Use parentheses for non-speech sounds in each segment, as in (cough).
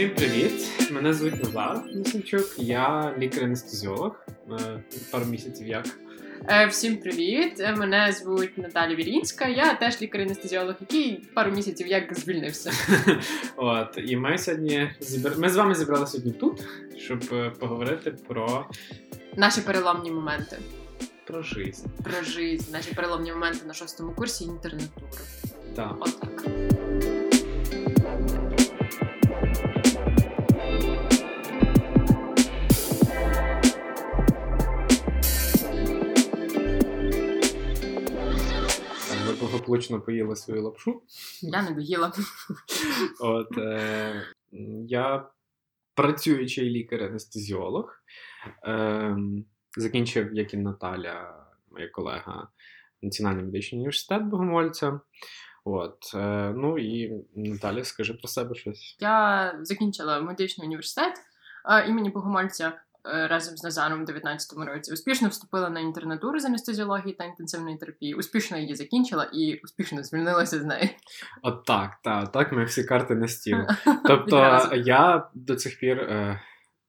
Всім привіт! Мене звуть Назар Місенчук, я лікар-анестезіолог. Е, Пару місяців як. Е, Всім привіт! Е, Мене звуть Наталя Вірінська. Я теж лікар-анестезіолог, який пару місяців як звільнився. (laughs) От і ми сьогодні зібр... Ми з вами зібралися сьогодні тут, щоб поговорити про, Наші переломні моменти про жизнь. про життя, наші переломні моменти на шостому курсі інтернатури. Так. Отак. Благополучно поїли свою лапшу. Я не доїла. От е, я працюючий лікар-анестезіолог. Е, закінчив, як і Наталя, моя колега, Національний медичний університет Богомольця. От, е, ну і Наталя, скажи про себе щось. Я закінчила медичний університет е, імені Богомольця разом з Назаром у 19-му році. Успішно вступила на інтернатуру з анестезіології та інтенсивної терапії. Успішно її закінчила і успішно звільнилася з неї. От так, так, так, ми всі карти на стіл. (laughs) Тобто я до цих пір, е,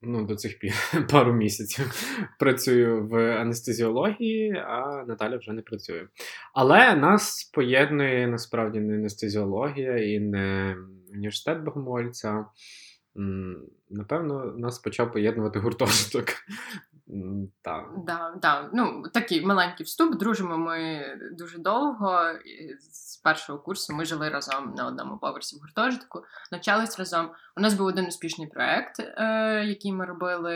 ну до цих пір, (laughs) пару місяців працюю в анестезіології, а Наталя вже не працює. Але нас поєднує насправді не анестезіологія і не університет Богомольця. Напевно, нас почав поєднувати гуртожиток. (laughs) Так. Да, да. Ну, такий маленький вступ. Дружимо ми дуже довго. З першого курсу ми жили разом на одному поверсі в гуртожитку, навчались разом. У нас був один успішний проект, е, який ми робили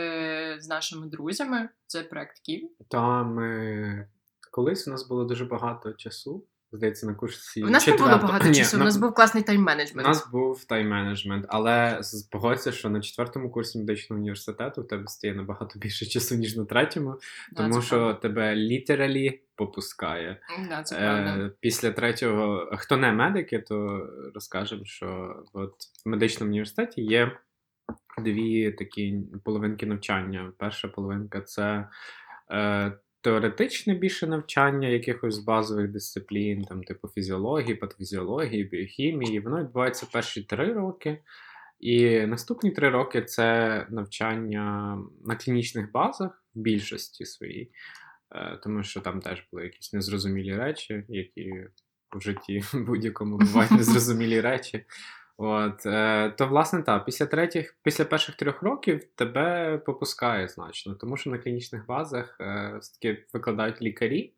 з нашими друзями. Це проект Київ. Там е, колись у нас було дуже багато часу. Здається, на курсі. У нас не було багато часу. У нас був класний тайм-менеджмент. У нас був тайм-менеджмент, але погодься, що на четвертому курсі медичного університету в тебе стає набагато (laughs) більше часу, ніж на третьому, тому що правда. тебе літералі попускає. Да, це правда. Е, після третього, хто не медики, то розкажемо, що от в медичному університеті є дві такі половинки навчання. Перша половинка це е, теоретичне більше навчання якихось базових дисциплін, там, типу фізіології, патофізіології, біохімії. Воно відбувається перші три роки. І наступні три роки це навчання на клінічних базах в більшості своїй. Е, тому що там теж були якісь незрозумілі речі, які в житті (laughs) будь-якому бувають (laughs) незрозумілі речі. От, е, то, власне, так, після третіх, після перших трьох років тебе попускає значно, тому що на клінічних базах е, все-таки викладають лікарі,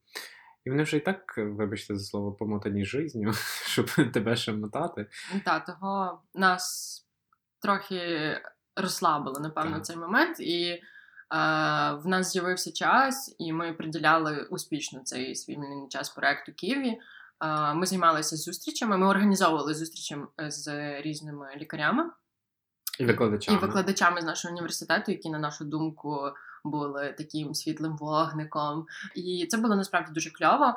і вони вже і так, вибачте за слово, помотані життю, (laughs) щоб тебе ще мотати. Та, того нас трохи розслабило, напевно, Так. цей момент. І е, в нас з'явився час, і ми приділяли успішно цей свій час проекту Києві. Ми займалися зустрічами, ми організовували зустрічі з різними лікарями І викладачами. і викладачами з нашого університету, які, на нашу думку, були таким світлим вогником. І це було насправді дуже кльово.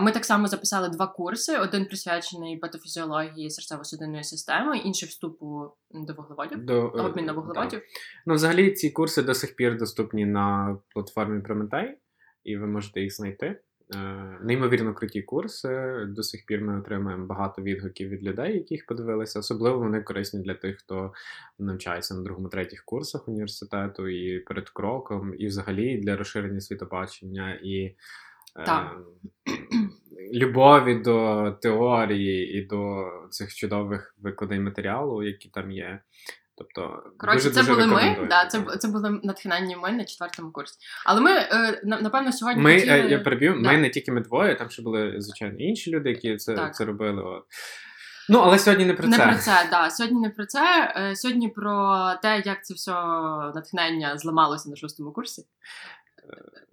Ми так само записали два курси: один присвячений патофізіології серцево-судинної системи, інший вступу до вуглеводів. До, е, Обмін на да. Ну, взагалі, ці курси до сих пір доступні на платформі Прометей, і ви можете їх знайти. Е, Неймовірно круті курси. До сих пір ми отримуємо багато відгуків від людей, які їх подивилися. Особливо вони корисні для тих, хто навчається на другому, третіх курсах університету, і перед кроком, і взагалі для розширення світобачення і е, Так. (clears throat) любові до теорії і до цих чудових викладень матеріалу, які там є. Тобто, Коротше, дуже, це були ми. Да, це, це були натхненні ми на четвертому курсі. Але ми е, напевно сьогодні Ми, хотіли... е, я переб'ю, Да. ми не тільки ми двоє, там ще були, звичайно, інші люди, які це, Так. це робили. От. Ну, але сьогодні не про не це. про це, да. Сьогодні не про це. Е, Сьогодні про те, як це все натхнення зламалося на шостому курсі.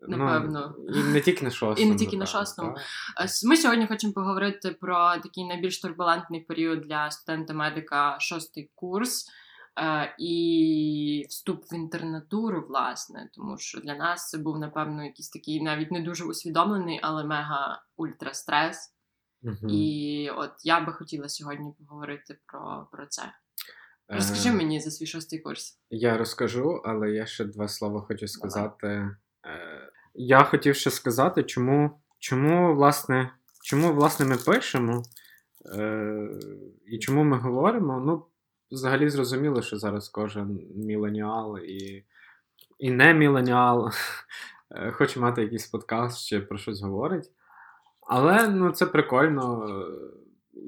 Напевно. Ну, і не тільки на шостому. І не тільки на шостому. так. Ми сьогодні хочемо поговорити про такий найбільш турбулентний період для студента-медика шостий курс. Е, І вступ в інтернатуру, власне, тому що для нас це був, напевно, якийсь такий навіть не дуже усвідомлений, але мега ультрастрес. Мгм. І от я би хотіла сьогодні поговорити про, про це. Е, Розкажи мені за свій шостий курс. Я розкажу, але я ще два слова хочу сказати. Е, Я хотів ще сказати, чому, чому, власне, чому, власне, ми пишемо е, і чому ми говоримо. Ну, взагалі зрозуміло, що зараз кожен міленіал і і не міленіал (laughs) е, хоче мати якийсь подкаст чи про щось говорить. Але ну, це прикольно.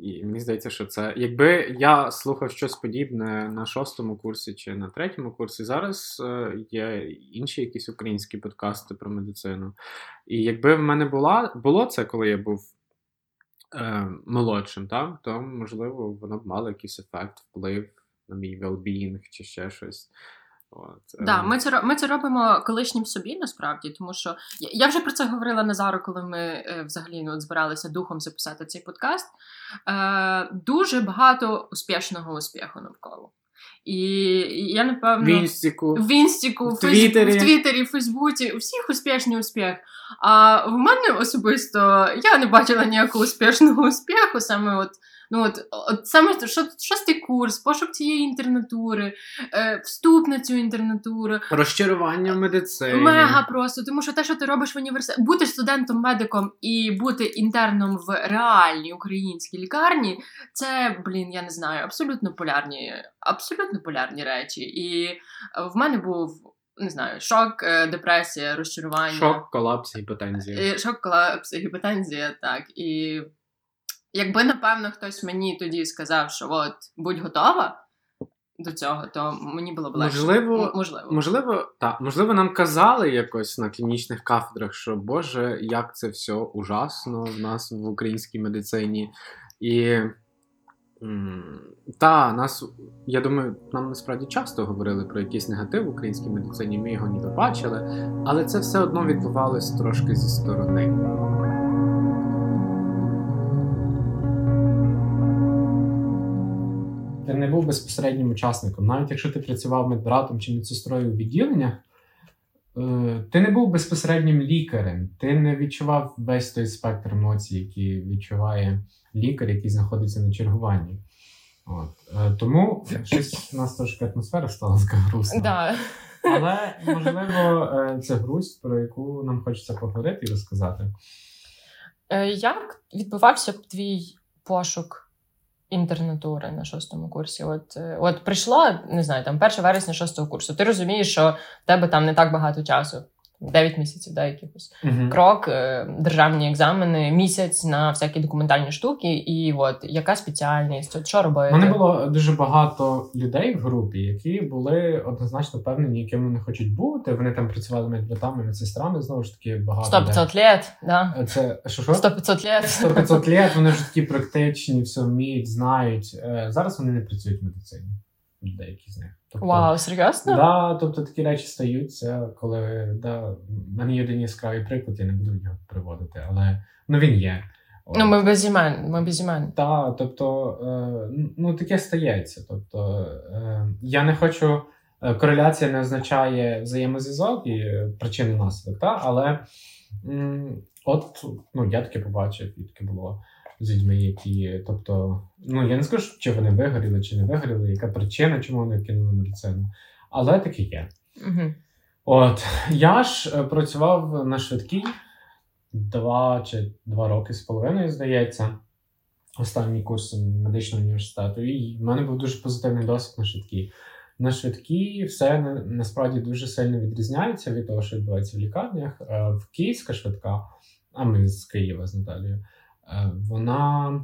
І мені здається, що це. Якби я слухав щось подібне на шостому курсі чи на третьому курсі, зараз е, є інші якісь українські подкасти про медицину. І якби в мене була, було це, коли я був е, молодшим, там, то можливо воно б мало якийсь ефект, вплив на мій well-being чи ще щось. От. Да, ем. Ми це ми це робимо колишнім собі насправді, тому що я, я вже про це говорила Назару, коли ми е, взагалі ну, збиралися духом записати цей подкаст. Е, Дуже багато успішного успіху навколо. І я напевно в інстіку, в інстіку, в Твіттері, в Твіттері, в Фейсбуці, у всіх успішний успіх. А в мене особисто я не бачила ніякого успішного успіху, саме от Ну, от, от саме шостий курс, пошук цієї інтернатури, е, вступ на цю інтернатуру. Розчарування в медицині. Мега просто, тому що те, що ти робиш в університеті, бути студентом-медиком і бути інтерном в реальній українській лікарні, це, блін, я не знаю, абсолютно полярні, абсолютно полярні речі. І в мене був. Не знаю, шок, е, депресія, розчарування. Шок, колапс, гіпотензія. Шок, колапс, гіпотензія, так. І Якби, напевно, хтось мені тоді сказав, що от будь готова до цього, то мені було б легше. Можливо, можливо, можливо, так, можливо, нам казали якось на клінічних кафедрах, що Боже, як це все ужасно в нас в українській медицині. І та, нас, я думаю, нам насправді часто говорили про якийсь негатив в українській медицині, ми його ніби бачили, але це все одно відбувалось трошки зі сторони. Ти не був безпосереднім учасником. Навіть якщо ти працював медбратом чи медсестрою у відділеннях, е, ти не був безпосереднім лікарем, ти не відчував весь той спектр емоцій, який відчуває лікар, який знаходиться на чергуванні. От. Е, тому щось у нас трошки атмосфера стала така грустна. Да. Але можливо, е, це грусть, про яку нам хочеться поговорити і розказати. Як відбувався твій пошук інтернатури на шостому курсі. От е, от прийшла, не знаю, там 1 вересня шостого курсу. Ти розумієш, що в тебе там не так багато часу. 9 місяців, да, якихось uh-huh. крок, е, державні екзамени, місяць на всякі документальні штуки, і от яка спеціальність, що робити? У мене було дуже багато людей в групі, які були однозначно певнені, яким вони хочуть бути. Вони там працювали медбратами, медсестрами, знову ж таки, багато 100-500 літ, да. Е, це що що? 100-500 літ. 100-500 літ, вони ж такі практичні, все вміють, знають. Е, зараз вони не працюють в медицині. Деякі з них. Тобто, Вау, серйозно? Да, тобто такі речі стаються, коли да, в мене єдиний яскравий приклад, я не буду його приводити, але ну він є. Ну, ми без імен, ми без імен. Так, тобто, е, ну таке стається. Тобто, е, я не хочу. Е, кореляція не означає взаємозв'язок і причини наслідок, та? але м, от ну, я таке побачив, і таке було з людьми, які, тобто, ну я не скажу, чи вони вигоріли, чи не вигоріли, яка причина, чому вони кинули медицину. Але таке є. Угу. От я ж е, працював на швидкій два чи два роки з половиною, здається, останній курс медичного університету. І в мене був дуже позитивний досвід на швидкій. На швидкій все насправді дуже сильно відрізняється від того, що відбувається в лікарнях. Е, в Київська швидка, а ми з Києва з Наталією. Е, вона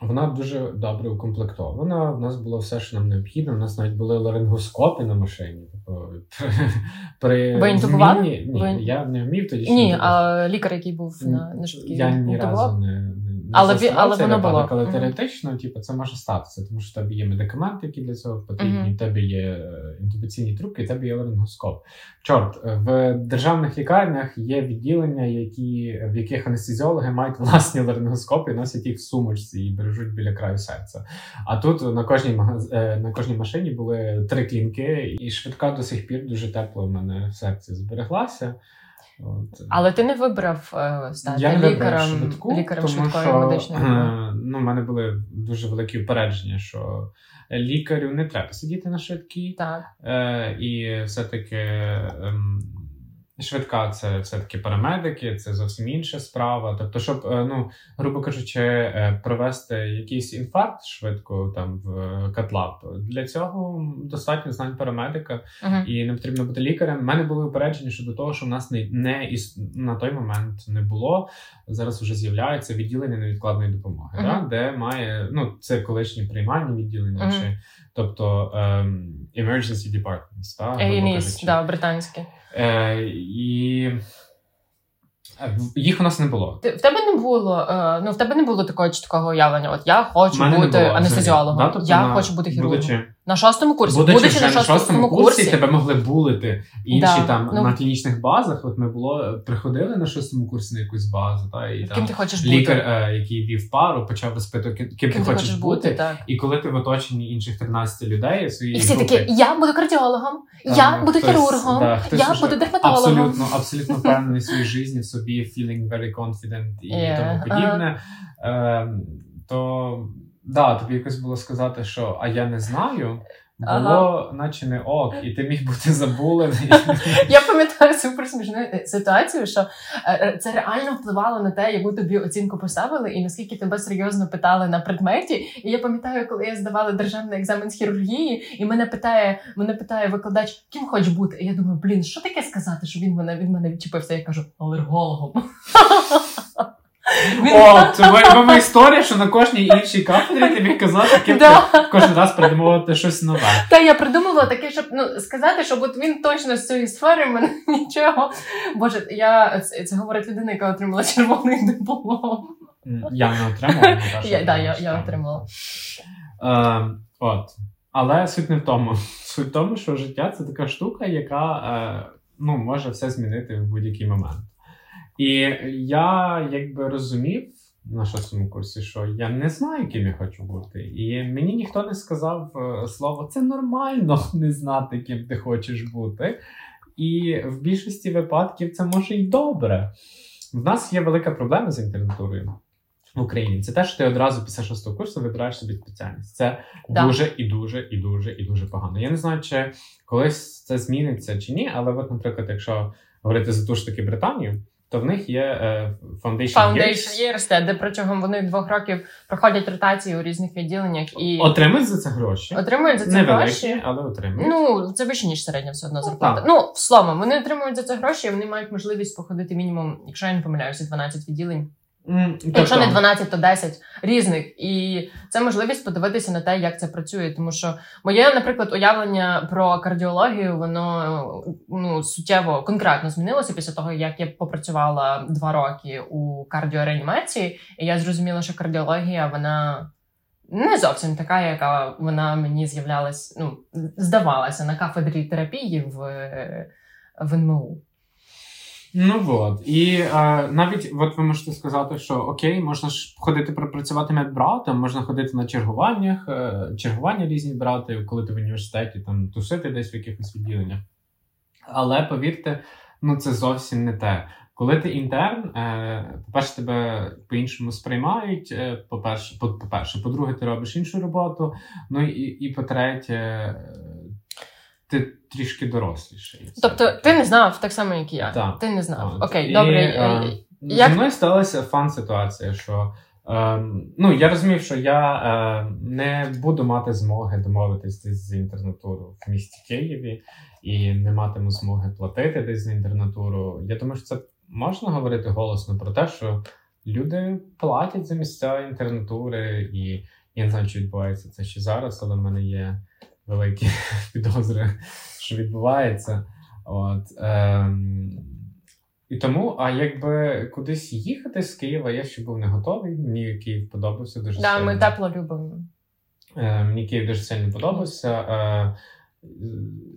вона дуже добре укомплектована. У нас було все, що нам необхідно. У нас навіть були ларингоскопи на машині. Тобто, (laughs) при Ви інтубували? Ні, Ви... я не вмів тоді. Ні, а лікар, який був на на швидкій, Я ні разу не але ві, але воно було. Але теоретично, типу, це може статися, тому що в тебе є медикаменти, які для цього потрібні, в тебе є е, інтубаційні трубки, в тебе є ларингоскоп. Чорт, в державних лікарнях є відділення, які, в яких анестезіологи мають власні ларингоскопи і носять їх в сумочці і бережуть біля краю серця. А тут на кожній е, на кожній машині були три клінки, і швидка до сих пір дуже тепло в мене в серці збереглася. От. Але ти не вибрав е, стати Я не лікарем швидку, лікарем тому швидкої що, медичної е, ну, У мене були дуже великі упередження, що лікарю не треба сидіти на швидкій. Так. Е, І все-таки е, Швидка це все-таки парамедики, це зовсім інша справа. Тобто, щоб, е, ну, грубо кажучи, е, провести якийсь інфаркт швидко там в катлаб, для цього достатньо знань парамедика Мгм. і не потрібно бути лікарем. У мене були упередження щодо того, що в нас не, не іс- на той момент не було. Зараз вже з'являється відділення невідкладної допомоги, Мгм. да, де має ну це колишні приймальні відділення, Мгм. чи тобто ем, emergency departments, та, да, британське. Е, і е, їх у нас не було. В тебе не було, е, ну в тебе не було такого чіткого уявлення. От я хочу бути анестезіологом. Да, тобто я хочу бути хірургом. Будучи, На шостому курсі. будучи, Будучи на шостому курсі, тебе могли булити. Інші Да, там ну- на клінічних базах. От ми було приходили на шостому курсі на якусь базу, та і ким там ти хочеш лікар, бути? е, який вів пару, почав розпитувати, ким, ким, Ким ти хочеш бути. так. І коли ти в оточенні інших 13 людей, своєї І всі групи, такі, я буду кардіологом, там, я буду хтось- хірургом, да, хтось я буду дерматологом. Абсолютно, абсолютно впевнений в своїй житті, в собі, feeling very confident і Yeah, тому подібне. Ем, то да, тобі якось було сказати, що а я не знаю. Було, Ага. наче не ок, і ти міг бути забулений. (laughs) Я пам'ятаю супер смішну е, ситуацію, що е, це реально впливало на те, яку тобі оцінку поставили, і наскільки тебе серйозно питали на предметі. І я пам'ятаю, коли я здавала державний екзамен з хірургії, і мене питає, мене питає викладач, ким хочеш бути? І я думаю, блін, що таке сказати, що він мене від мене відчепився? Я кажу, алергологом. (laughs) О, це моя історія, що на кожній іншій кафедрі ти міг казати, ким Да. кожен раз придумувати щось нове. Та я придумувала таке, щоб ну сказати, щоб от він точно з цієї сфери мене (laughs) нічого. Боже, я це, це говорить людина, яка отримала червоний диплом. Я не отримав. Наташа, (laughs) Я, да, я, я отримала. Е, от. Але суть не в тому. (laughs) Суть в тому, що життя це така штука, яка е, ну, може все змінити в будь-який момент. І я якби розумів на шостому курсі, що я не знаю, ким я хочу бути. І мені ніхто не сказав е, слово це нормально (laughs) не знати, ким ти хочеш бути. І в більшості випадків це може й добре. В нас є велика проблема з інтернатурою в Україні. Це те, що ти одразу після шостого курсу вибираєш собі спеціальність. Це Да. дуже і дуже і дуже і дуже погано. Я не знаю, чи колись це зміниться чи ні, але от, наприклад, якщо говорити за ту ж таки Британію, то в них є е, Foundation, Foundation Years, Years де протягом вони двох років проходять ротації у різних відділеннях і Отримують за це гроші. отримують за це Невеликі, гроші. але отримують. Ну, це вище, ніж середня все одно зарплата. так. Ну, словом, вони отримують за це гроші, і вони мають можливість походити мінімум, якщо я не помиляюся, 12 відділень. Якщо не тобто, 12, то 10 різних. І це можливість подивитися на те, як це працює. Тому що моє, наприклад, уявлення про кардіологію, воно ну суттєво конкретно змінилося після того, як я попрацювала два роки у кардіореанімації, і я зрозуміла, що кардіологія вона. Не зовсім така, яка вона мені з'являлась, ну, здавалася на кафедрі терапії в, в НМУ. Ну от. І е, навіть от ви можете сказати, що окей, можна ж ходити пропрацювати медбратом, можна ходити на чергуваннях, е, чергування різні брати, коли ти в університеті там тусити десь в якихось відділеннях. Але повірте, ну це зовсім не те. Коли ти інтерн, е, по-перше, тебе по-іншому сприймають. Е, по-перше, по- по-перше, по-друге, ти робиш іншу роботу. Ну і, і по-третє, ти трішки доросліший. Тобто, ти не знав так само, як і я. Так. Ти не знав. От. Окей, І, добре. е, е, як- Зі мною сталася фан-ситуація, що ем, ну, я розумів, що я е, не буду мати змоги домовитись десь з інтернатуру в місті Києві і не матиму змоги платити десь за інтернатуру. Я думаю, що це можна говорити голосно про те, що люди платять за місця інтернатури, і я не знаю, чи відбувається це ще зараз, але в мене є великі (laughs) підозри, що відбувається. От, ем, і тому, а якби кудись їхати з Києва, я ще був не готовий. Мені Київ подобався дуже Да, сильно. ми тепло любимо. Е, мені Київ дуже сильно подобався. Е,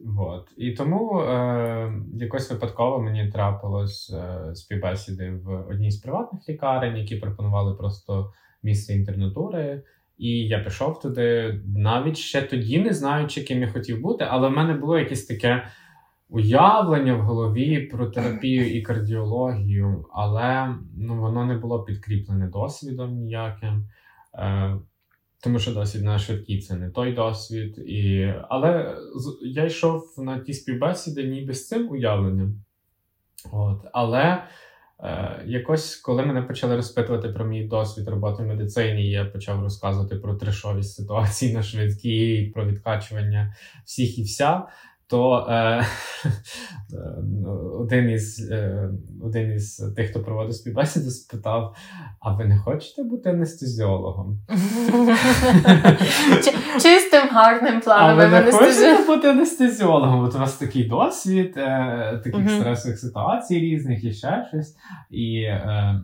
вот. І тому е, якось випадково мені трапилось е, співбесіди в одній з приватних лікарень, які пропонували просто місце інтернатури. І я пішов туди, навіть ще тоді не знаючи, ким я хотів бути, але в мене було якесь таке уявлення в голові про терапію і кардіологію, але ну, воно не було підкріплене досвідом ніяким. Е, тому що досвід на швидкій це не той досвід. І... Але я йшов на ті співбесіди ніби з цим уявленням. От. Але якось, коли мене почали розпитувати про мій досвід роботи в медицині, я почав розказувати про трешовість ситуації на швидкій, про відкачування всіх і вся то е, (laughs) один із е, один із тих, хто проводив співбесіду, спитав: А ви не хочете бути анестезіологом? Чистим гарним планом. А ви не хочете бути анестезіологом? От у вас такий досвід, е, таких стресових ситуацій різних і ще щось. І е,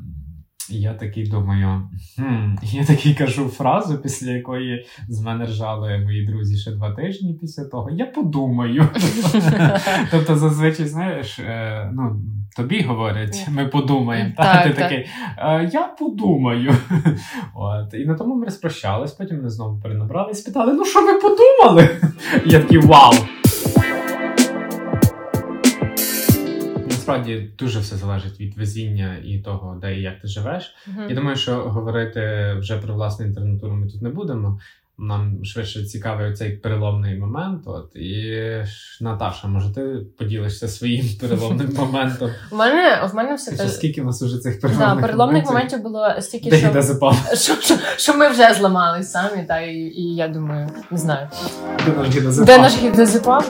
я такий думаю, хм, я такий кажу фразу, після якої з мене ржали мої друзі ще два тижні після того. Я подумаю. (laughs) Тобто, зазвичай, знаєш, е, ну, тобі говорять, ми подумаємо. Так, Ти такий, «Е, я подумаю. (laughs) От. І на тому ми розпрощались, потім мене знову перенабрали і спитали: ну що ви подумали? Я такий вау! Насправді дуже все залежить від везіння і того, де і як ти живеш. Uh-huh. Я думаю, що говорити вже про власну інтернатуру ми тут не будемо. Нам швидше цікавий цей переломний момент. От і Наташа, може, ти поділишся своїм (laughs) переломним моментом? У мене в мене все те... скільки в нас уже цих переломних да, переломних моментів було стільки, що, (laughs) що, що що, ми вже зламались самі, та і, і я думаю, не знаю. Де наш гідозепам? Де наш гідозепам?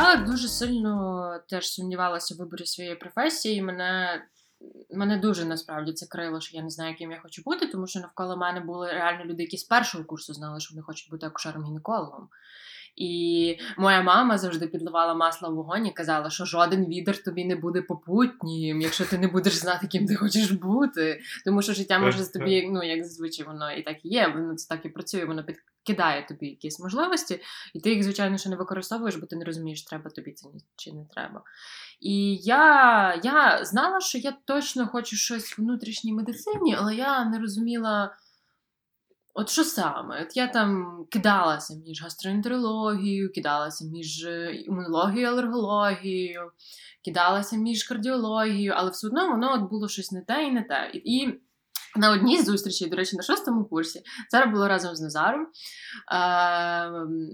Я дуже сильно теж сумнівалася в виборі своєї професії. Мене мене дуже насправді це крило, що я не знаю, яким я хочу бути, тому що навколо мене були реально люди, які з першого курсу знали, що вони хочуть бути акушером-гінекологом. І моя мама завжди підливала масло в вогонь і казала, що жоден відер тобі не буде попутнім, якщо ти не будеш знати, ким ти хочеш бути. Тому що життя може з тобі, ну як зазвичай воно і так і є, воно це так і працює, воно підкидає тобі якісь можливості, і ти їх, звичайно, ще не використовуєш, бо ти не розумієш, треба тобі це чи не треба. І я, я знала, що я точно хочу щось внутрішній медицині, але я не розуміла. От що саме? От я там кидалася між гастроентерологією, кидалася між е, імунологією, алергологією, кидалася між кардіологією, але все одно воно от було щось не те і не те. І на одній з зустрічей, до речі, на шостому курсі, це було разом з Назаром. Е,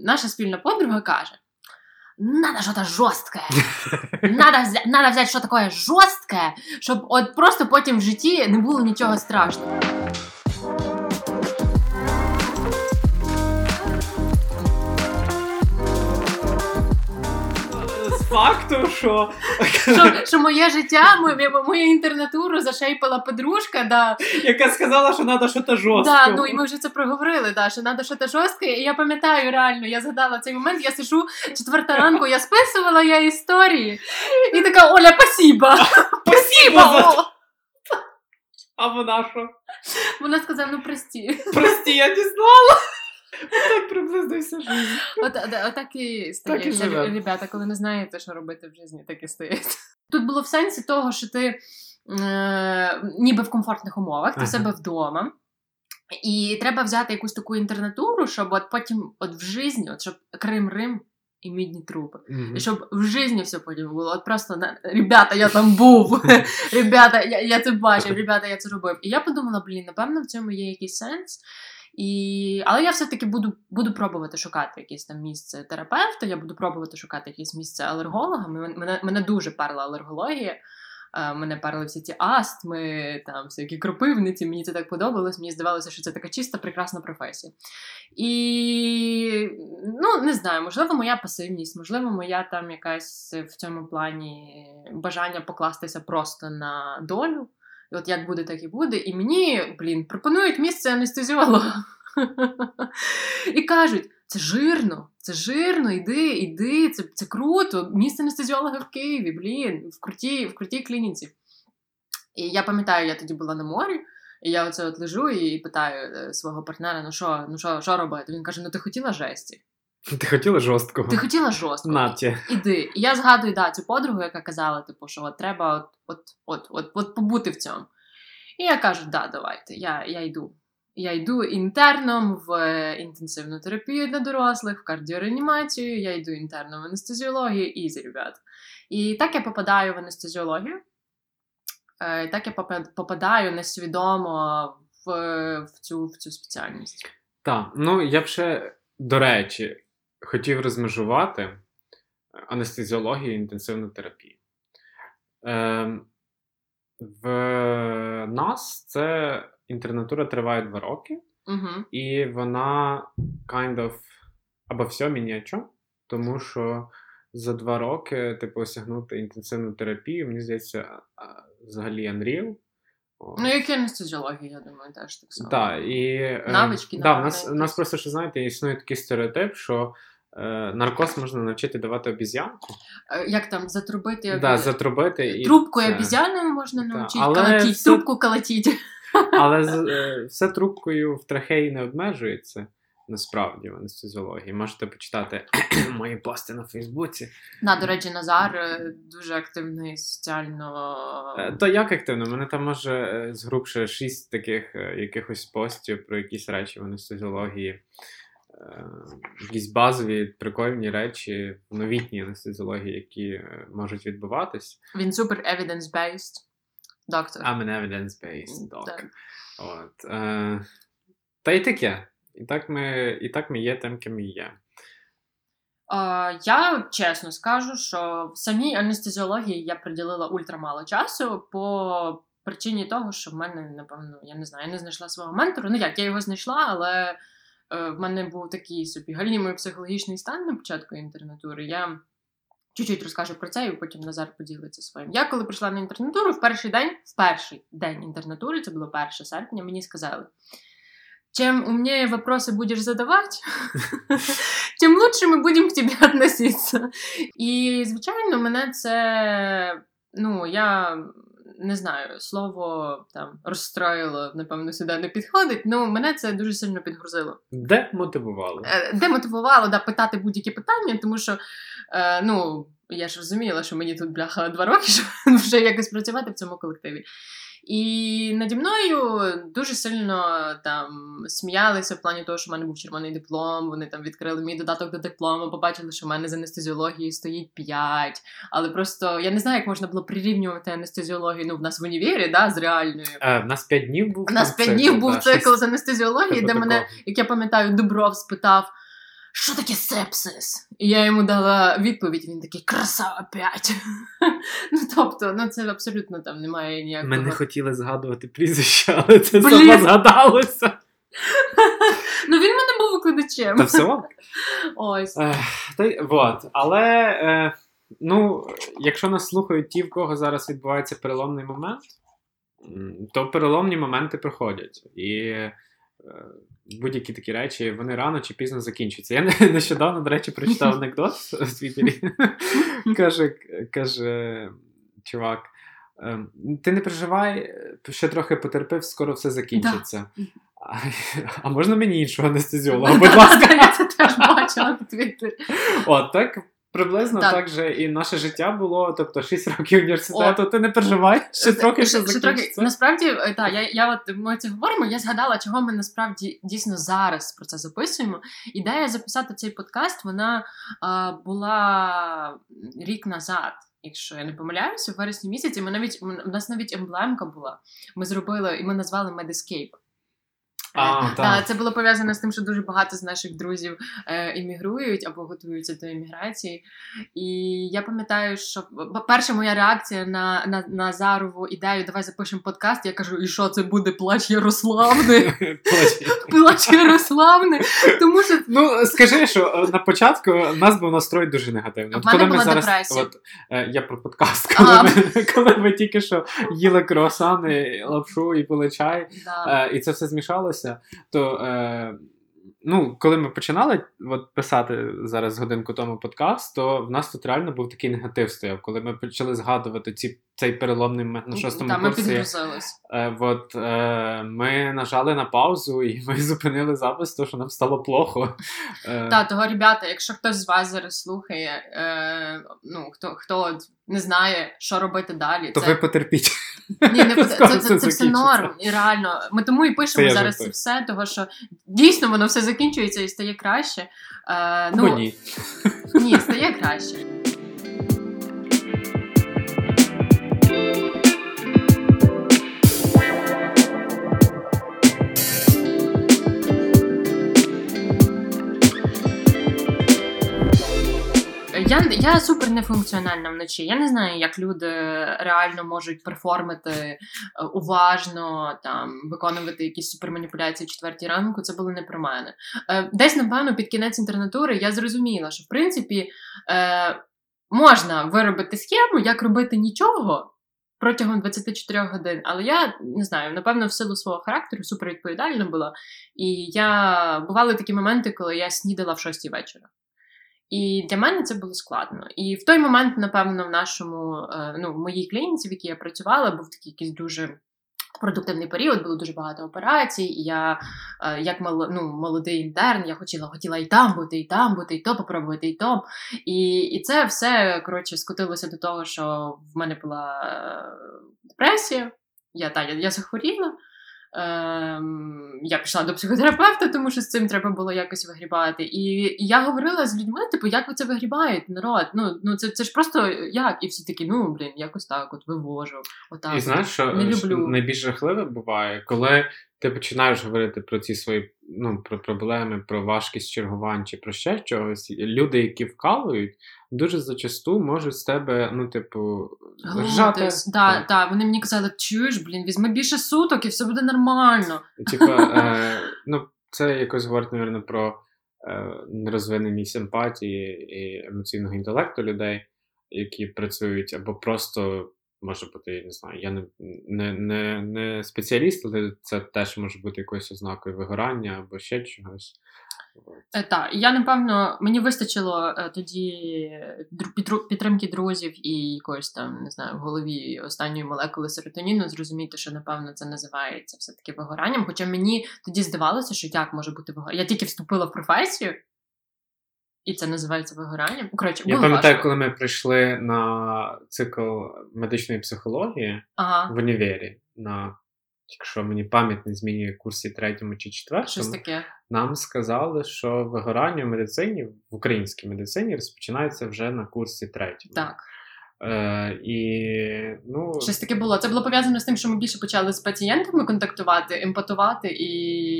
Наша спільна подруга каже: Надо что-то жорстке. (laughs) Надо, взя- надо взяти що таке жорстке, щоб от просто потім в житті не було нічого страшного. Факту, що що, що моє життя, мою, мою інтернатуру зашейпала подружка, да. яка сказала, що треба щось жорстке. Да, ну і ми вже це проговорили, да, що треба щось жорстке. І я пам'ятаю реально, я згадала цей момент, я сижу четверта ранку, я списувала я історії. І така Оля, спасіба! (laughs) Спасіба! А вона що? Вона сказала, ну прості. Прості, я не знала. (laughs) Так приблизно вся життя. От, от і стається, так ребята, коли не знаєте, що робити в житті, так і стається. Тут було в сенсі того, що ти е, ніби в комфортних умовах, ти ага. себе вдома. І треба взяти якусь таку інтернатуру, щоб от потім от в житті, от щоб Крим Рим і мідні трупи. Mm-hmm. І щоб в житті все потім було. От просто ребята, я там був. (laughs) ребята, я я це бачив, ребята, я це робив. І я подумала, блін, напевно, в цьому є якийсь сенс. І... Але я все-таки буду буду пробувати шукати якесь там місце терапевта, я буду пробувати шукати якесь місце алерголога. Мене мене дуже перла алергологія. Мене перли всі ці астми, там всякі кропивниці. Мені це так подобалось. Мені здавалося, що це така чиста, прекрасна професія. І ну не знаю, можливо, моя пасивність, можливо, моя там якась в цьому плані бажання покластися просто на долю. От як буде, так і буде. І мені, блін, пропонують місце анестезіолога. І кажуть: це жирно, це жирно, йди, йди, це це круто. Місце анестезіолога в Києві, блін, в крутій в крутій клініці. І я пам'ятаю, я тоді була на морі, і я оце от лежу і питаю е, свого партнера: ну що, ну що, що робити? Він каже: Ну ти хотіла жесті? Ти хотіла жорсткого? Ти хотіла жорсткого. Наті. Іди. І я згадую да, цю подругу, яка казала, типу, що от треба от от, от, от, от побути в цьому. І я кажу, да, давайте, я я йду. Я йду інтерном в інтенсивну терапію для дорослих, в кардіореанімацію, я йду інтерном в анестезіологію, easy, ребят. І так я попадаю в анестезіологію. Е, так я попадаю несвідомо в в, цю в цю спеціальність. Так, ну я б ще до речі, хотів розмежувати анестезіологію і інтенсивну терапію. Е, в нас це інтернатура триває два роки, Угу. і вона kind of або все мінячо, тому що за два роки типу, осягнути інтенсивну терапію, мені здається, взагалі unreal. Ну, як і анестезіологія, я думаю, теж так само. Так, і е, Навички, да, напевно, нас, у нас просто що знаєте, існує такий стереотип, що е, наркоз можна навчити давати обіз'янку, Е, Як там, затрубити да, затрубити і трубкою це. обізяною можна навчити але колотіть, все- трубку колотіть. Але е, все трубкою в трахеї не обмежується. Насправді в анестезіології. Можете почитати (clears throat) мої пости на Фейсбуці. Да, до речі, Назар е, дуже активний соціально. Е, То як активно? У мене там може е, згрубше шість таких е, якихось постів про якісь речі в анестезіології. Якісь базові прикольні речі в новітній анестезіології, які е, можуть відбуватись. Він супер evidence-based доктор. I'm an evidence-based doc. Так. От. Е, та й таке. І так ми, і так ми є тим, ким ми є. Е, я чесно скажу, що в самій анестезіології я приділила ультрамало часу по причині того, що в мене, напевно, я не знаю, я не знайшла свого ментора. Ну як, я його знайшла, але в мене був такий собі галімий психологічний стан на початку інтернатури. Я чуть-чуть розкажу про це, і потім Назар поділиться своїм. Я коли прийшла на інтернатуру, в перший день, в перший день інтернатури, це було 1 серпня, мені сказали. Чем умнее вопросы будешь задавать, (laughs) тим лучше ми будемо к тебе относиться. І, звичайно, мене це, ну, я не знаю, слово там розстроїло, напевно, сюди не підходить. Ну, мене це дуже сильно підгрузило. Де мотивувало? Де мотивувало да, питати будь-які питання, тому що, е, ну, я ж розуміла, що мені тут бляха два роки, щоб (laughs) вже якось працювати в цьому колективі. І наді мною дуже сильно там сміялися в плані того, що в мене був червоний диплом. Вони там відкрили мій додаток до диплому, побачили, що в мене з анестезіології стоїть 5. Але просто я не знаю, як можна було прирівнювати анестезіологію. Ну, в нас в універі, да, з реальною. Е, в нас 5 днів був. У нас там 5 днів був цикл з анестезіології, типу де мене як я пам'ятаю, Дубров спитав, що таке сепсис? І я йому дала відповідь, він такий краса опять. (laughs) ну тобто, ну це абсолютно там немає ніякого. Ми не хотіли згадувати прізвище, але це Блін. само згадалося. (laughs) Ну він мене був викладачем. Та все. (laughs) Ось. Та й вот. Але е, ну, якщо нас слухають ті, в кого зараз відбувається переломний момент, м, то переломні моменти проходять. І будь-які такі речі, вони рано чи пізно закінчуються. Я (laughs) нещодавно, до речі, прочитав (laughs) анекдот в Твіттері. (laughs) каже, каже чувак. ем, Ти не переживай, ще трохи потерпив, скоро все закінчиться. А, а можна мені іншого анестезіолога, будь ласка. Я це теж бачила в Твіттері. От так приблизно Так. так. же і наше життя було. Тобто 6 років університету, ти не переживай, ще трохи Ще- ще трохи. Насправді, е, та, я, я от ми це говоримо. Я згадала, чого ми насправді дійсно зараз про це записуємо. Ідея записати цей подкаст вона а, була рік назад. Якщо я не помиляюся, в вересні місяці ми навіть у нас навіть емблемка була. Ми зробили і ми назвали Медескейп. А, Та, так. це було пов'язано з тим, що дуже багато з наших друзів е, іммігрують або готуються до імміграції. І я пам'ятаю, що перша моя реакція на, на, на Зарову ідею давай запишемо подкаст. Я кажу, і що це буде плач Ярославни? (laughs) Плач Ярославни. Тому що Ну, скажи, що е, на початку нас був настрой дуже негативний. В мене була зараз, от, е, я про подкаст, коли, ми, коли ми тільки що їли круасани, лапшу і пили чай, е, і це все змішалося, то е, ну, коли ми починали от, писати зараз годинку тому подкаст, то в нас тут реально був такий негатив стояв, коли ми почали згадувати ці, цей переломний момент на шостому Та, ми курсі. підгрузились. Е, от, е, ми нажали на паузу і ми (laughs) зупинили запис, тому що нам стало плохо. Е, Та, того, ребята, якщо хтось з вас зараз слухає, е, ну хто хто не знає, що робити далі, то це ви потерпіть. Ні, не (laughs) це, це, це, це все норм. І реально, ми тому і пишемо зараз це все, тому що дійсно воно все закінчується і стає краще. Е, Ну, ну, ні. ні, стає краще. Я я супер нефункціональна вночі. Я не знаю, як люди реально можуть перформити е, уважно, там виконувати якісь суперманіпуляції четвертій ранку. Це було не про мене. Е, десь, напевно, під кінець інтернатури я зрозуміла, що в принципі е, можна виробити схему, як робити нічого. Протягом 24 годин, але я не знаю, напевно, в силу свого характеру супер відповідальна була. І я бували такі моменти, коли я снідала в 6 вечора. І для мене це було складно. І в той момент, напевно, в нашому е, ну, в моїй клініці, в якій я працювала, був такий якийсь дуже. Продуктивний період, було дуже багато операцій, і я, е, як мал, ну, молодий інтерн, я хотіла хотіла і там бути, і там бути, і то попробувати, і то. І і це все коротше скотилося до того, що в мене була е, депресія. Я та, я, я захворіла. Ем, Я пішла до психотерапевта, тому що з цим треба було якось вигрібати. І, і я говорила з людьми, типу, як ви це вигрібаєте, народ? Ну ну це це ж просто як? І всі такі, ну блін, якось так, от вивожу. Отак. І знаєш, що не люблю. найбільш жахливе буває, коли ти починаєш говорити про ці свої ну, про проблеми, про важкість чергувань чи про ще чогось. Люди, які вкалують, дуже зачасту можуть з тебе, ну, типу, ржати. Да, да, Вони мені казали, чуєш, блін, візьми більше суток і все буде нормально. Типа, е, (laughs) ну, це якось говорить, мабуть, про е, нерозвиненість емпатії і емоційного інтелекту людей, які працюють або просто може бути, я не знаю, я не не, не, не спеціаліст, але це теж може бути якоюсь ознакою вигорання або ще чогось. Е, так, я напевно мені вистачило е, тоді підтримки друзів і якоїсь там не знаю в голові останньої молекули серотоніну зрозуміти, що напевно це називається все таки вигоранням. Хоча мені тоді здавалося, що як може бути вигорання. Я тільки вступила в професію, і це називається вигоранням. Коротше, Я пам'ятаю, коли ми прийшли на цикл медичної психології ага. в універі, на якщо мені пам'ять не змінює курсі третьому чи четвертому, Щось таке. нам сказали, що вигорання в медицині в українській медицині розпочинається вже на курсі третьому. Так. Е, і, ну... Щось таке було. Це було пов'язано з тим, що ми більше почали з пацієнтами контактувати, емпатувати, і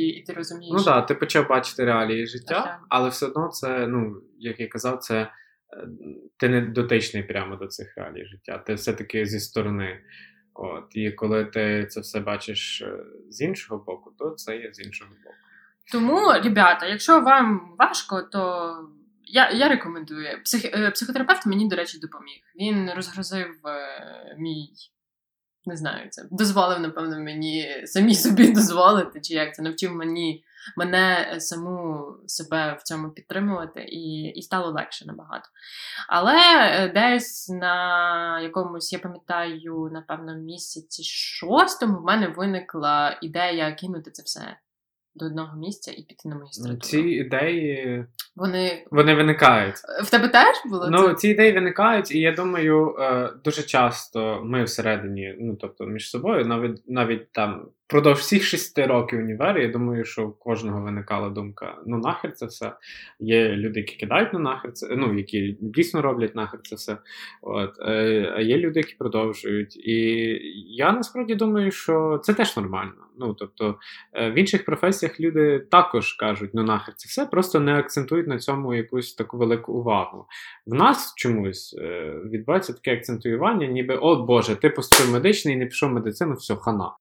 і ти розумієш. Ну так, ти почав бачити реалії життя, ага. але все одно це, ну, як я казав, це е, ти не дотичний прямо до цих реалій життя. Ти все-таки зі сторони. От, І коли ти це все бачиш е, з іншого боку, то це є з іншого боку. Тому, ребята, якщо вам важко, то. Я я рекомендую. Псих, е, Психотерапевт мені, до речі, допоміг. Він розгрузив е, мій, не знаю, це дозволив, напевно, мені самі (laughs) собі дозволити, чи як це навчив мені мене саму себе в цьому підтримувати, і і стало легше набагато. Але е, десь на якомусь, я пам'ятаю, напевно, місяці шостому в мене виникла ідея кинути це все до одного місця і піти на магістратуру. Ці ідеї вони вони виникають. В тебе теж було? Ну, це? ці ідеї виникають, і я думаю, е, дуже часто ми всередині, ну тобто між собою, навіть навіть там впродовж всіх шести років універу, я думаю, що у кожного виникала думка: ну нахер це все. Є люди, які кидають на нахер це, ну які дійсно роблять нахер це все. От, е, А є люди, які продовжують. І я насправді думаю, що це теж нормально. Ну тобто е, в інших професіях люди також кажуть, ну нахер це все, просто не акцентують на цьому якусь таку велику увагу. В нас чомусь е, відбувається таке акцентуювання, ніби о Боже, ти поступив медичний і не пішов в медицину, все, хана.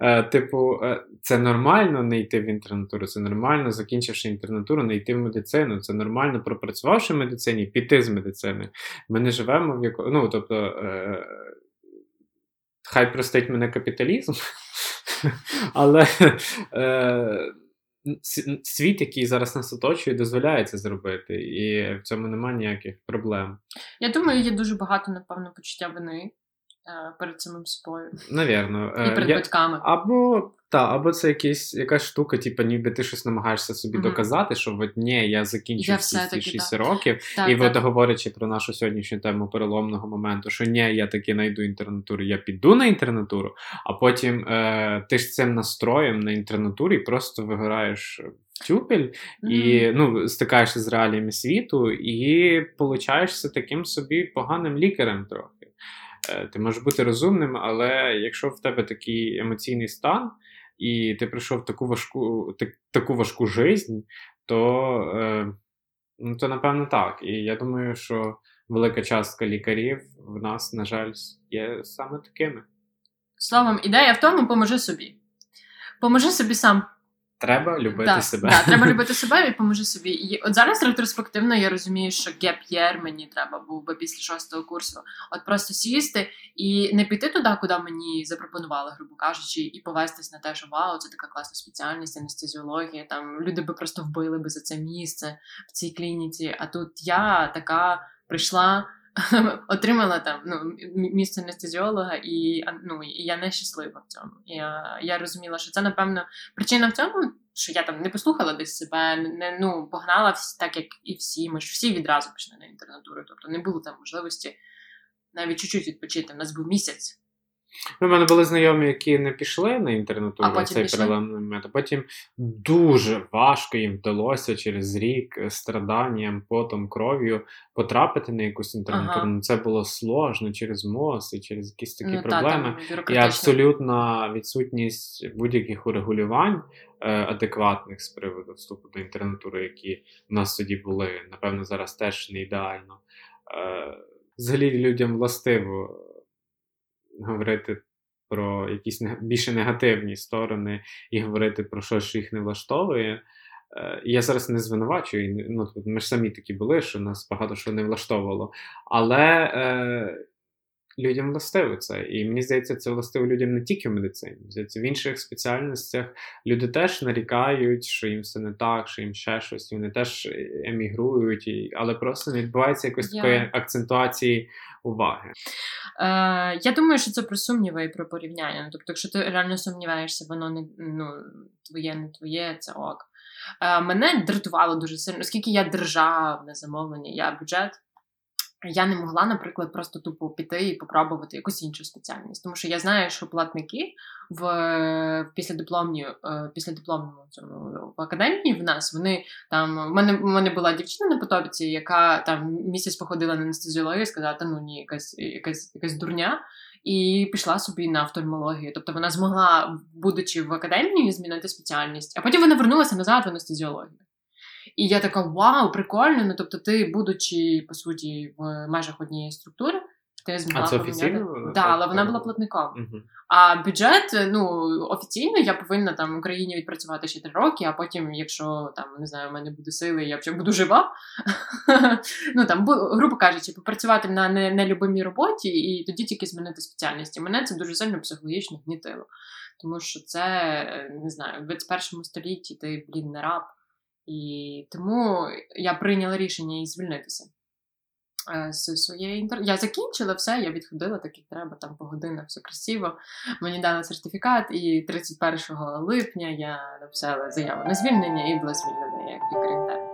Е, типу, е, це нормально не йти в інтернатуру, це нормально, закінчивши інтернатуру, не йти в медицину. Це нормально, пропрацювавши в медицині, піти з медицини. Ми не живемо в якому. Ну, тобто, е, хай простить мене капіталізм, (laughs) але е, світ, який зараз нас оточує, дозволяє це зробити, і в цьому немає ніяких проблем. Я думаю, є дуже багато, напевно, почуття вини. Е, перед самим собою. Навірно. І перед я... батьками. Або та, або це якась якась штука, типу, ніби ти щось намагаєшся собі mm-hmm. доказати, що от ні, я закінчив я всі ці 6 так. років. Так, і так. от говорячи про нашу сьогоднішню тему переломного моменту, що ні, я таки знайду інтернатуру, я піду на інтернатуру, а потім е, ти ж цим настроєм на інтернатурі просто вигораєш в тюпель mm-hmm. і ну, стикаєшся з реаліями світу, і получаєшся таким собі поганим лікарем трохи. Е, ти можеш бути розумним, але якщо в тебе такий емоційний стан, і ти прийшов таку важку таку важку жизнь, то е, Ну, то напевно так. І я думаю, що велика частка лікарів в нас, на жаль, є саме такими. Словом, ідея в тому, поможи собі. Поможи собі сам. Треба любити да, себе. Да, треба (laughs) любити себе і поможи собі. І от зараз ретроспективно я розумію, що геп-єр мені треба був би після шостого курсу. От просто сісти і не піти туди, куди мені запропонували, грубо кажучи, і повестись на те, що вау, це така класна спеціальність, анестезіологія. Там люди би просто вбили би за це місце в цій клініці. А тут я така прийшла. (laughs) отримала там ну, місце анестезіолога, і ну, і я не щаслива в цьому. Я я розуміла, що це, напевно, причина в цьому, що я там не послухала десь себе, не ну, погнала так, як і всі. Ми ж всі відразу пішли на інтернатуру. Тобто не було там можливості навіть чуть-чуть відпочити. У нас був місяць. У мене були знайомі, які не пішли на інтернатуру а цей переламний метод. Потім дуже важко їм вдалося через рік страданням, потом, кров'ю потрапити на якусь інтернатуру. Ага. Ну, це було сложно через мозк і через якісь такі ну, проблеми. Та, і абсолютна відсутність будь-яких урегулювань е, адекватних з приводу вступу до інтернатури, які в нас тоді були. Напевно, зараз теж не ідеально. Е, взагалі людям властиво говорити про якісь більше негативні сторони і говорити про щось, що їх не влаштовує. Е, я зараз не звинувачую, ну, ми ж самі такі були, що нас багато що не влаштовувало. Але е, людям властиво це. І мені здається, це властиво людям не тільки в медицині. Здається, в інших спеціальностях люди теж нарікають, що їм все не так, що їм ще щось, і вони теж емігрують, і... але просто не відбувається якось yeah. такої акцентуації уваги. Е, Я думаю, що це про сумніви і про порівняння. Ну, тобто, якщо ти реально сумніваєшся, воно не ну, твоє, не твоє, це ок. Е, Мене дратувало дуже сильно, оскільки я державне замовлення, я бюджет. Я не могла, наприклад, просто тупо піти і попробувати якусь іншу спеціальність, тому що я знаю, що платники в післядипломні, е, післядипломному цьому в академії в нас вони там. У мене в мене була дівчина на потопці, яка там місяць походила на анестезіологію сказала, ну ні, якась якась якась дурня, і пішла собі на офтальмологію. Тобто вона змогла, будучи в академії, змінити спеціальність, а потім вона вернулася назад в анестезіологію. І я така: вау, прикольно! Ну тобто, ти, будучи по суті в межах однієї структури, ти змогла А це офіційно? Так, але вона була платником. Угу. А бюджет, ну офіційно я повинна там в Україні відпрацювати ще три роки, а потім, якщо там не знаю, в мене буде сили, я вже буду жива. (laughs) Ну там, грубо кажучи, попрацювати на нелюбимій роботі і тоді тільки змінити спеціальність. Мене це дуже сильно психологічно гнітило. Тому що це не знаю, в 21 столітті ти, блін, не раб. І тому я прийняла рішення і звільнитися з своєї інтер... Я закінчила все, я відходила так, як треба, там по годинах все красиво. Мені дали сертифікат, і 31 липня я написала заяву на звільнення і була звільнена як лікар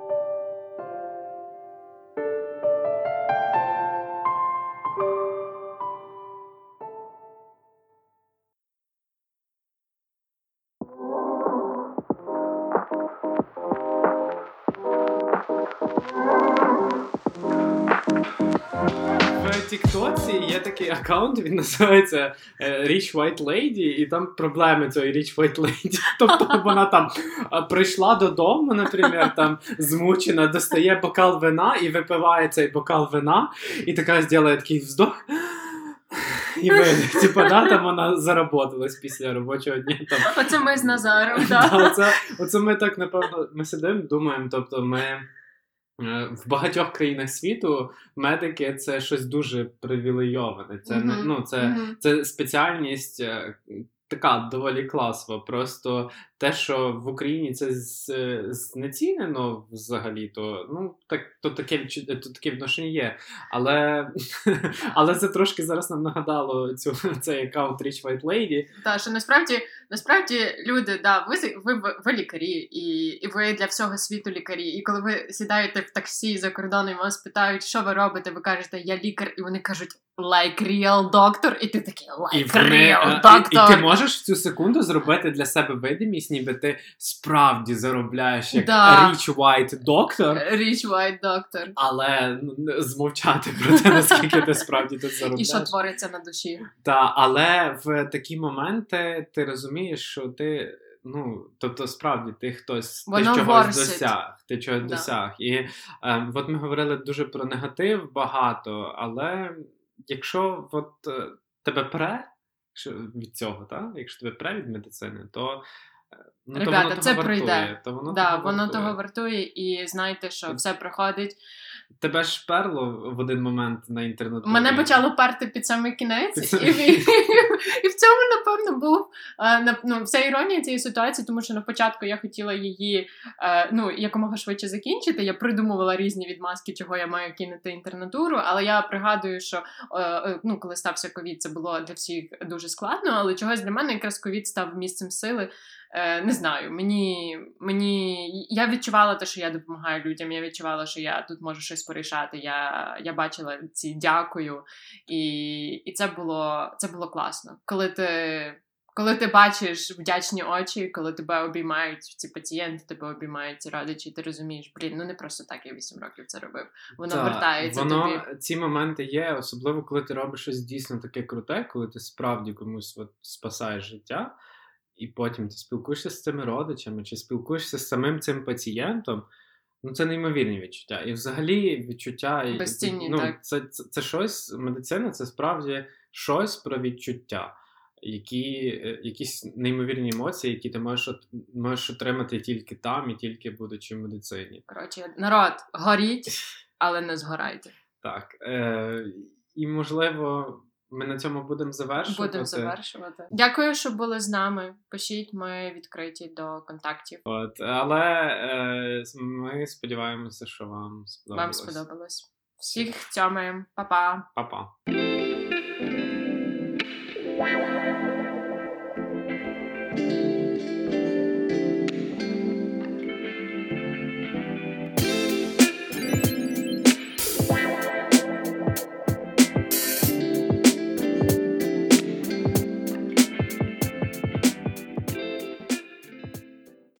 аккаунт, він називається е, Rich White Lady, і там проблеми цієї Rich White Lady. (laughs) Тобто вона там прийшла додому, наприклад, там змучена, достає бокал вина і випиває цей бокал вина, і така зробила такий вздох. І ми, (laughs) типу, да, там вона заработалась після робочого дня. Там. Оце ми з Назаром, так. Да, оце, оце ми так, напевно, ми сидимо, думаємо, тобто ми. Е, в багатьох країнах світу медики це щось дуже привілейоване. Це mm-hmm. ну, це, mm-hmm. це спеціальність е, така доволі класова. Просто те, що в Україні це знецінено взагалі, то ну так то таке то таке відношення є. Але (laughs) але це трошки зараз нам нагадало цю цей аккаунт Rich White Lady. Так, що насправді насправді люди, да, ви ви, ви, ви лікарі, і і ви для всього світу лікарі. І коли ви сідаєте в таксі за кордоном, і вас питають, що ви робите, ви кажете, я лікар, і вони кажуть. Like real doctor, і ти такий like і вони, real doctor. І, і ти можеш в цю секунду зробити для себе видимість, ніби ти справді заробляєш як да. rich white doctor. Rich white doctor. Але змовчати про те, наскільки ти справді тут заробляєш. І що твориться на душі. Так, але в такі моменти ти розумієш, що ти ну, тобто, справді, ти хтось Воно ти чогось ворсить. досяг, ти чогось Да. досяг. І е, от ми говорили дуже про негатив багато, але якщо от е, тебе пре від цього, так? якщо тебе пре від медицини, то. Ну, Ребята, то воно це того пройде. вартує, то воно да, того воно вартує. того вартує, і знайте, що все проходить. Тебе ж перло в один момент на інтернету. Мене почало перти під самий кінець, Під і, самий- і, і в цьому, напевно, був е, ну, вся іронія цієї ситуації, тому що на початку я хотіла її е, ну, якомога швидше закінчити. Я придумувала різні відмазки, чого я маю кинути інтернатуру, але я пригадую, що е, ну, коли стався ковід, це було для всіх дуже складно, але чогось для мене якраз ковід став місцем сили. Е, Не знаю, мені, мені я відчувала те, що я допомагаю людям. Я відчувала, що я тут можу щось порішати. Я, я бачила ці дякую, і, і це було це було класно. Коли ти, коли ти бачиш вдячні очі, коли тебе обіймають ці пацієнти, тебе обіймають ці родичі, ти розумієш, блін, ну не просто так я 8 років це робив. Воно Та, вертається воно, тобі. Ці моменти є, особливо коли ти робиш щось дійсно таке круте, коли ти справді комусь от, спасаєш життя, і потім ти спілкуєшся з цими родичами, чи спілкуєшся з самим цим пацієнтом. Ну, це неймовірні відчуття. І взагалі відчуття Безцінні, ну, так. Це, це, це щось, медицина це справді щось про відчуття, які, е, якісь неймовірні емоції, які ти можеш, можеш отримати тільки там і тільки будучи в медицині. Коротше, народ, горіть, (laughs) але не згорайте. Так. Е, і можливо, ми на цьому будемо завершувати. Будемо завершувати. Дякую, що були з нами. Пишіть, ми відкриті до контактів. От, але е, ми сподіваємося, що вам сподобалось. Вам сподобалось. Всіх цьомаємо. Па-па. Па-па.